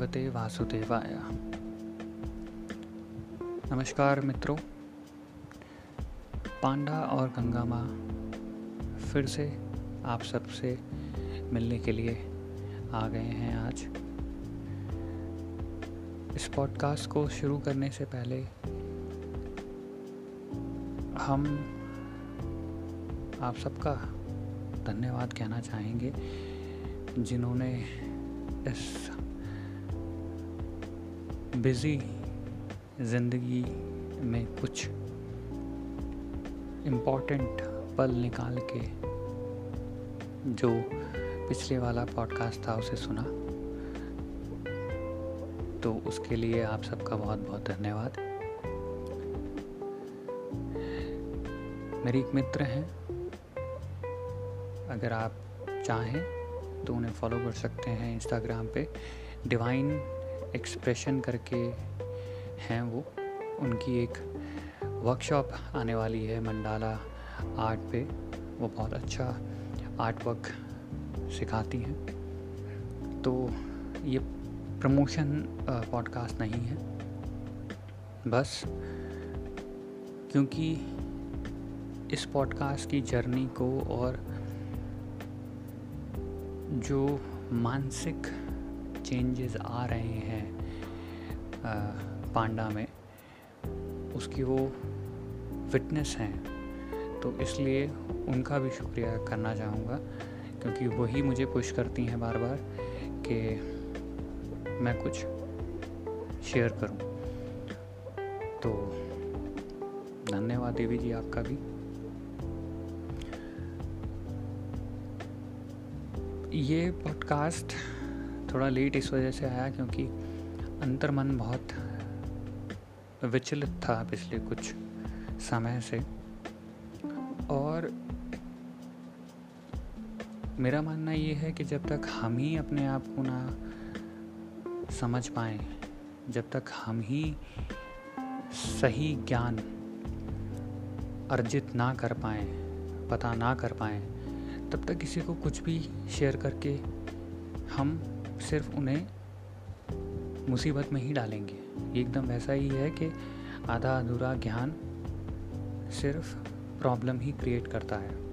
भगवते वासुदेवाय। नमस्कार मित्रों, पांडा और गंगा माँ फिर से आप सबसे मिलने के लिए आ गए हैं आज। इस पॉडकास्ट को शुरू करने से पहले हम आप सबका धन्यवाद कहना चाहेंगे, जिन्होंने इस बिज़ी ज़िंदगी में कुछ इम्पोर्टेंट पल निकाल के जो पिछले वाला पॉडकास्ट था उसे सुना। तो उसके लिए आप सबका बहुत बहुत धन्यवाद। मेरी एक मित्र हैं। अगर आप चाहें तो उन्हें फॉलो कर सकते हैं इंस्टाग्राम पे। डिवाइन एक्सप्रेशन करके हैं वो। उनकी एक वर्कशॉप आने वाली है मंडाला आर्ट पे। वो बहुत अच्छा आर्ट वर्क सिखाती हैं। तो ये प्रमोशन पॉडकास्ट नहीं है। बस क्योंकि इस पॉडकास्ट की जर्नी को और जो मानसिक चेंजेस आ रहे हैं पांडा में, उसकी वो फिटनेस हैं। तो इसलिए उनका भी शुक्रिया करना चाहूँगा, क्योंकि वही मुझे पुश करती हैं बार बार कि मैं कुछ शेयर करूँ। तो धन्यवाद देवी जी आपका भी। ये पॉडकास्ट थोड़ा लेट इस वजह से आया क्योंकि अंतर मन बहुत विचलित था पिछले कुछ समय से। और मेरा मानना ये है कि जब तक हम ही अपने आप को ना समझ पाए, जब तक हम ही सही ज्ञान अर्जित ना कर पाए, पता ना कर पाए, तब तक किसी को कुछ भी शेयर करके हम सिर्फ़ उन्हें मुसीबत में ही डालेंगे। एकदम वैसा ही है कि आधा अधूरा ज्ञान सिर्फ़ प्रॉब्लम ही क्रिएट करता है।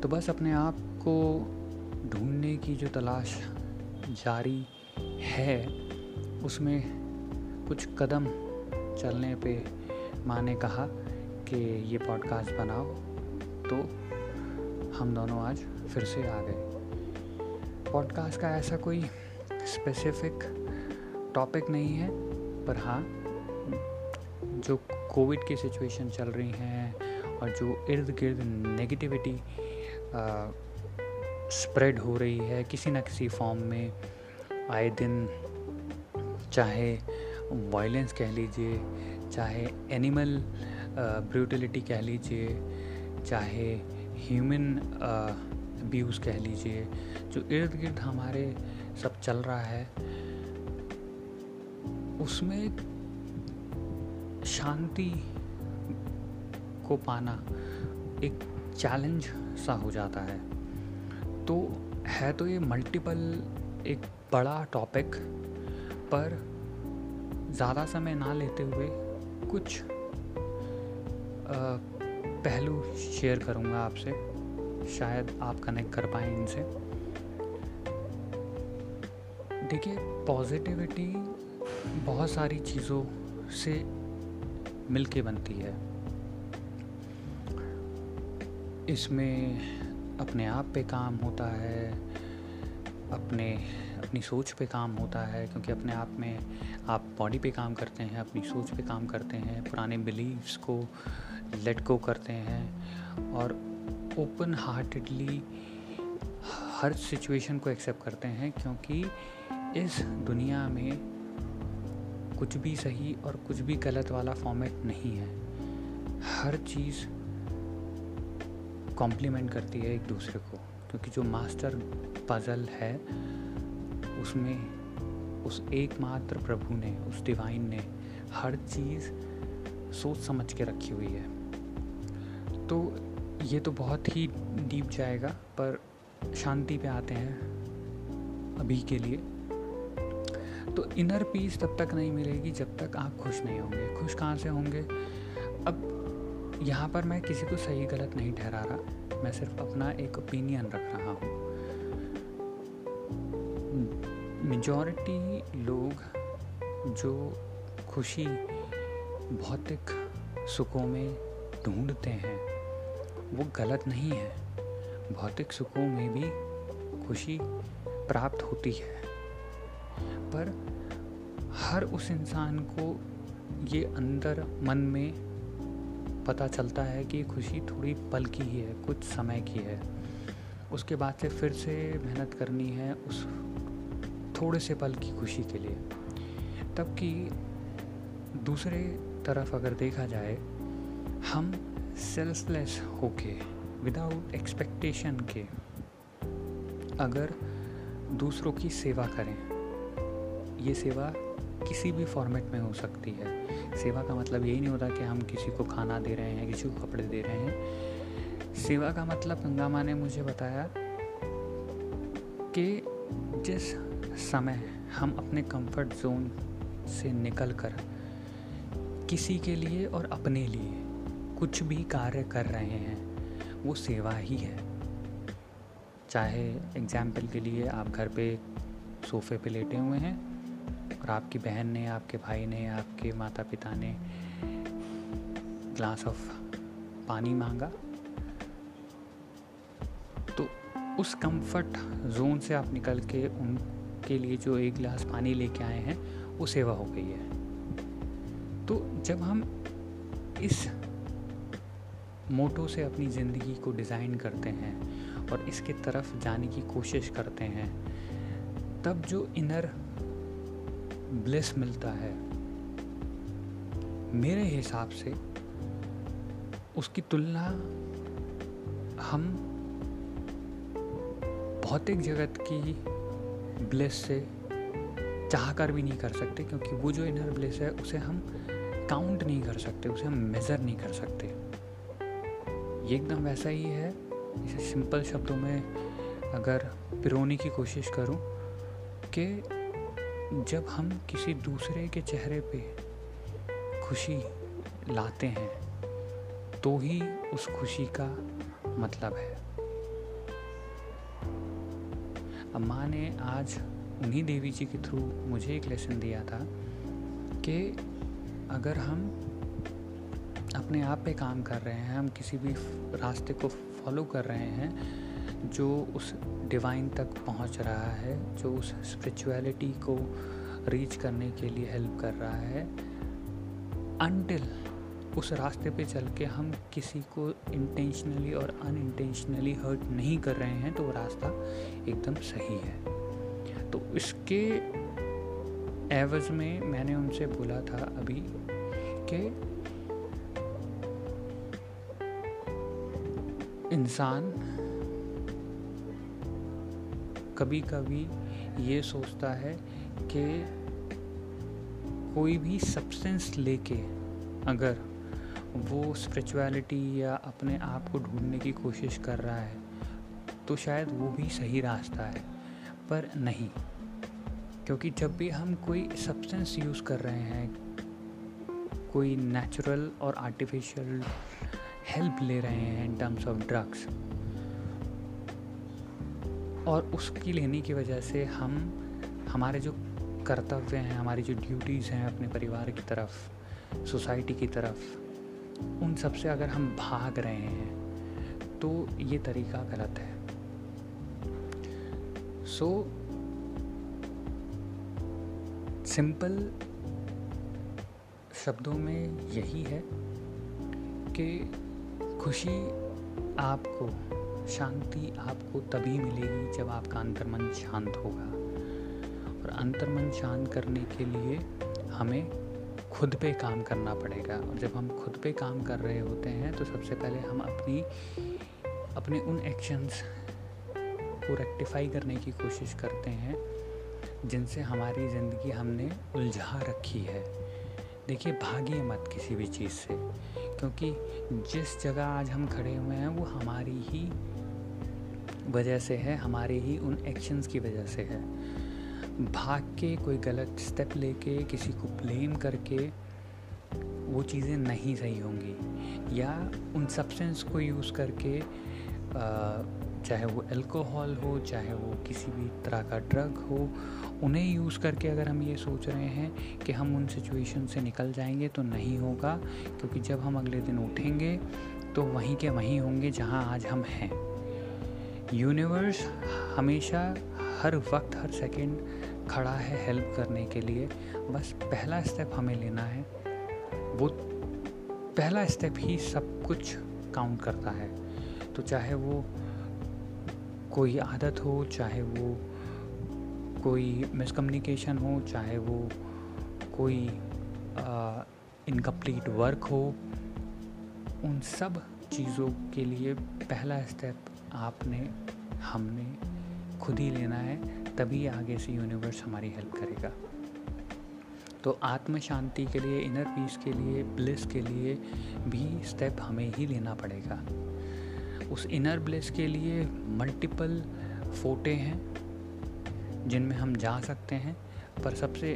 तो बस अपने आप को ढूँढने की जो तलाश जारी है, उसमें कुछ कदम चलने पे माँ ने कहा कि ये पॉडकास्ट बनाओ। तो हम दोनों आज फिर से आ गए। पॉडकास्ट का ऐसा कोई स्पेसिफिक टॉपिक नहीं है, पर हाँ जो कोविड की सिचुएशन चल रही हैं और जो इर्द गिर्द नेगेटिविटी स्प्रेड हो रही है, किसी न किसी फॉर्म में आए दिन, चाहे वायलेंस कह लीजिए, चाहे एनिमल ब्रूटलिटी कह लीजिए, चाहे ह्यूमन अब्यूज़ कह लीजिए, जो इर्द गिर्द हमारे सब चल रहा है, उसमें शांति को पाना एक चैलेंज सा हो जाता है। तो है तो ये मल्टीपल एक बड़ा टॉपिक पर ज़्यादा समय ना लेते हुए कुछ पहलू शेयर करूँगा आपसे। शायद आप कनेक्ट कर पाए इनसे। देखिए पॉजिटिविटी बहुत सारी चीज़ों से मिलके बनती है। इसमें अपने आप पे काम होता है, अपने, अपनी सोच पे काम होता है, क्योंकि अपने आप में आप बॉडी पे काम करते हैं, अपनी सोच पे काम करते हैं, पुराने बिलीव्स को लेट गो करते हैं और ओपन हार्टेडली हर सिचुएशन को एक्सेप्ट करते हैं क्योंकि इस दुनिया में कुछ भी सही और कुछ भी गलत वाला फॉर्मेट नहीं है। हर चीज़ कॉम्प्लीमेंट करती है एक दूसरे को, क्योंकि जो मास्टर पज़ल है, उसमें उस एकमात्र प्रभु ने, उस डिवाइन ने हर चीज़ सोच समझ के रखी हुई है। तो ये तो बहुत ही डीप जाएगा, पर शांति पे आते हैं अभी के लिए। तो इनर पीस तब तक नहीं मिलेगी जब तक आप खुश नहीं होंगे। खुश कहाँ से होंगे? अब यहाँ पर मैं किसी को सही गलत नहीं ठहरा रहा। मैं सिर्फ़ अपना एक ओपिनियन रख रहा हूँ। मेजॉरिटी लोग जो खुशी, भौतिक सुखों में ढूंढते हैं वो गलत नहीं है। भौतिक सुखों में भी खुशी प्राप्त होती है। पर हर उस इंसान को ये अंदर मन में पता चलता है कि खुशी थोड़ी पल की ही है, कुछ समय की है। उसके बाद से फिर से मेहनत करनी है उस थोड़े से पल की खुशी के लिए। तब कि दूसरे तरफ़ अगर देखा जाए, हम सेल्सलेस होके विदाउट एक्सपेक्टेशन के, अगर दूसरों की सेवा करें, ये सेवा किसी भी फॉर्मेट में हो सकती है। सेवा का मतलब यही नहीं होता कि हम किसी को खाना दे रहे हैं, किसी को कपड़े दे रहे हैं। सेवा का मतलब गंगा माँ ने मुझे बताया कि जिस समय हम अपने कंफर्ट जोन से निकल कर किसी के लिए और अपने लिए कुछ भी कार्य कर रहे हैं, वो सेवा ही है। चाहे एग्ज़ाम्पल के लिए आप घर पे सोफ़े पे लेटे हुए हैं और आपकी बहन ने, आपके भाई ने, आपके माता पिता ने ग्लास ऑफ़ पानी मांगा तो उस कंफर्ट जोन से आप निकल के उनके लिए जो एक गिलास पानी लेके आए हैं, वो सेवा हो गई है। तो जब हम इस मोटो से अपनी ज़िंदगी को डिज़ाइन करते हैं और इसके तरफ़ जाने की कोशिश करते हैं। तब जो इनर ब्लिस मिलता है, मेरे हिसाब से उसकी तुलना हम भौतिक जगत की ब्लिस से चाह कर भी नहीं कर सकते, क्योंकि वो जो इनर ब्लिस है, उसे हम काउंट नहीं कर सकते, उसे हम मेज़र नहीं कर सकते। ये एकदम वैसा ही है। इसे सिंपल शब्दों में अगर पिरोने की कोशिश करूँ कि जब हम किसी दूसरे के चेहरे पे खुशी लाते हैं तो ही उस खुशी का मतलब है। अम्मा ने आज उन्हीं देवी जी के थ्रू मुझे एक लेसन दिया था कि अगर हम अपने आप पे काम कर रहे हैं, हम किसी भी रास्ते को फॉलो कर रहे हैं, जो उस डिवाइन तक पहुँच रहा है, जो उस स्पिरिचुअलिटी को रीच करने के लिए हेल्प कर रहा है। अनटिल उस रास्ते पे चल के हम किसी को इंटेंशनली और अनइंटेंशनली हर्ट नहीं कर रहे हैं तो वो रास्ता एकदम सही है। तो इसके एवज में मैंने उनसे बोला था अभी कि इंसान कभी कभी ये सोचता है कि कोई भी सब्सटेंस लेके अगर वो स्पिरिचुअलिटी या अपने आप को ढूँढने की कोशिश कर रहा है तो शायद वो भी सही रास्ता है। पर नहीं, क्योंकि जब भी हम कोई सब्सटेंस यूज़ कर रहे हैं, कोई नेचुरल और आर्टिफिशियल हेल्प ले रहे हैं इन टर्म्स ऑफ़ ड्रग्स और उसकी लेने की वजह से हम, हमारे जो कर्तव्य हैं, हमारी जो ड्यूटीज़ हैं अपने परिवार की तरफ़ सोसाइटी की तरफ़, उन सबसे अगर हम भाग रहे हैं तो ये तरीका गलत है. सो सिंपल शब्दों में यही है कि खुशी आपको, शांति आपको तभी मिलेगी जब आपका अंतर्मन शांत होगा। और अंतर्मन शांत करने के लिए हमें खुद पे काम करना पड़ेगा। और जब हम खुद पे काम कर रहे होते हैं तो सबसे पहले हम अपनी, अपने उन एक्शंस को रेक्टिफाई करने की कोशिश करते हैं, जिनसे हमारी ज़िंदगी हमने उलझा रखी है। देखिए, भागिए मत किसी भी चीज़ से। क्योंकि जिस जगह आज हम खड़े हुए हैं, वो हमारी ही वजह से है, हमारे ही उन एक्शंस की वजह से है। भाग के कोई गलत स्टेप लेके, किसी को ब्लेम करके, वो चीज़ें नहीं सही होंगी। या उन सब्सटेंस को यूज़ करके चाहे वो अल्कोहल हो, चाहे वो किसी भी तरह का ड्रग हो, उन्हें यूज़ करके अगर हम ये सोच रहे हैं कि हम उन सिचुएशन से निकल जाएँगे तो नहीं होगा, क्योंकि जब हम अगले दिन उठेंगे तो वहीं के वहीं होंगे जहाँ आज हम हैं। यूनिवर्स हमेशा हर वक्त, हर सेकंड खड़ा है हेल्प करने के लिए। बस पहला स्टेप हमें लेना है। वो पहला स्टेप ही सब कुछ काउंट करता है। तो चाहे वो कोई आदत हो, चाहे वो कोई मिसकम्युनिकेशन हो, चाहे वो कोई इनकम्प्लीट वर्क हो, उन सब चीज़ों के लिए पहला स्टेप आपने, हमने खुद ही लेना है, तभी आगे से यूनिवर्स हमारी हेल्प करेगा। तो आत्म शांति के लिए इनर पीस के लिए ब्लिस के लिए भी स्टेप हमें ही लेना पड़ेगा। उस इनर ब्लेस के लिए मल्टीपल फोटे हैं, जिनमें हम जा सकते हैं। पर सबसे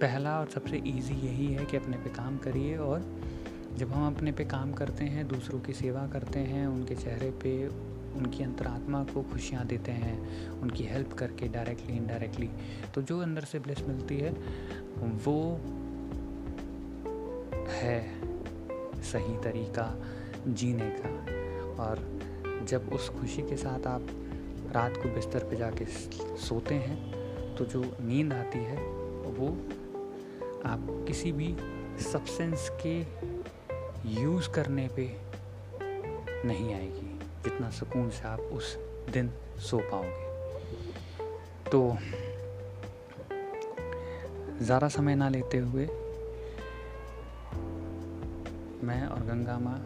पहला और सबसे इजी यही है कि अपने पे काम करिए और जब हम अपने पे काम करते हैं, दूसरों की सेवा करते हैं, उनके चेहरे पे उनकी अंतरात्मा को खुशियाँ देते हैं, उनकी हेल्प करके डायरेक्टली इनडायरेक्टली तो जो अंदर से ब्लेस मिलती है, वो है सही तरीका जीने का। और जब उस खुशी के साथ आप रात को बिस्तर पे जाके सोते हैं तो जो नींद आती है, वो आप किसी भी सब्सटेंस के यूज़ करने पे नहीं आएगी, जितना सुकून से आप उस दिन सो पाओगे। तो ज़्यादा समय ना लेते हुए मैं और गंगा माँ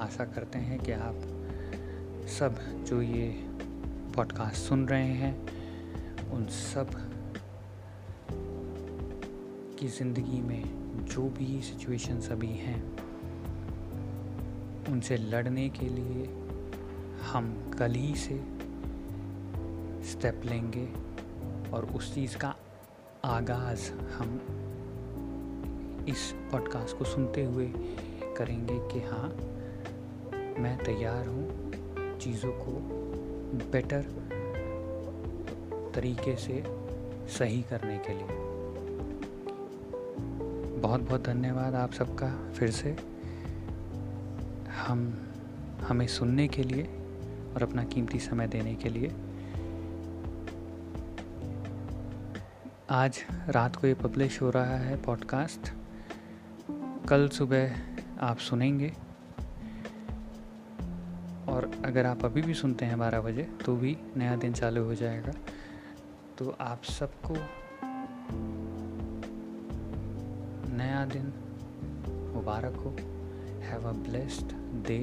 आशा करते हैं कि आप सब जो ये पॉडकास्ट सुन रहे हैं, उन सब की ज़िंदगी में जो भी सिचुएशंस अभी हैं, उनसे लड़ने के लिए हम कल ही से स्टेप लेंगे और उस चीज़ का आगाज़ हम इस पॉडकास्ट को सुनते हुए करेंगे कि हाँ मैं तैयार हूँ। चीज़ों को बेटर तरीके से सही करने के लिए। बहुत बहुत धन्यवाद आप सबका फिर से। हम, हमें सुनने के लिए और अपना कीमती समय देने के लिए। आज रात को ये पब्लिश हो रहा है पॉडकास्ट कल सुबह आप सुनेंगे। अगर आप अभी भी सुनते हैं बारह बजे तो भी नया दिन चालू हो जाएगा। तो आप सबको नया दिन मुबारक हो। Have a blessed day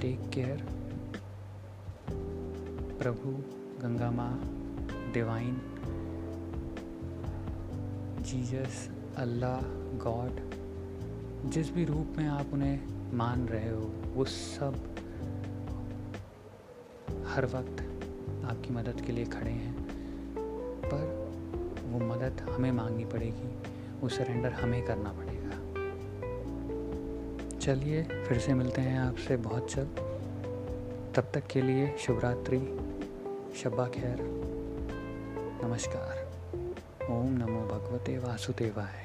take care प्रभु, गंगा माँ डिवाइन जीजस अल्लाह गॉड जिस भी रूप में आप उन्हें मान रहे हो, वो सब हर वक्त आपकी मदद के लिए खड़े हैं। पर वो मदद हमें मांगनी पड़ेगी, वो सरेंडर हमें करना पड़ेगा। चलिए, फिर से मिलते हैं आपसे बहुत जल्द। तब तक के लिए शुभरात्रि, शब्बा खैर। नमस्कार। ओम नमो भगवते वासुदेवाय।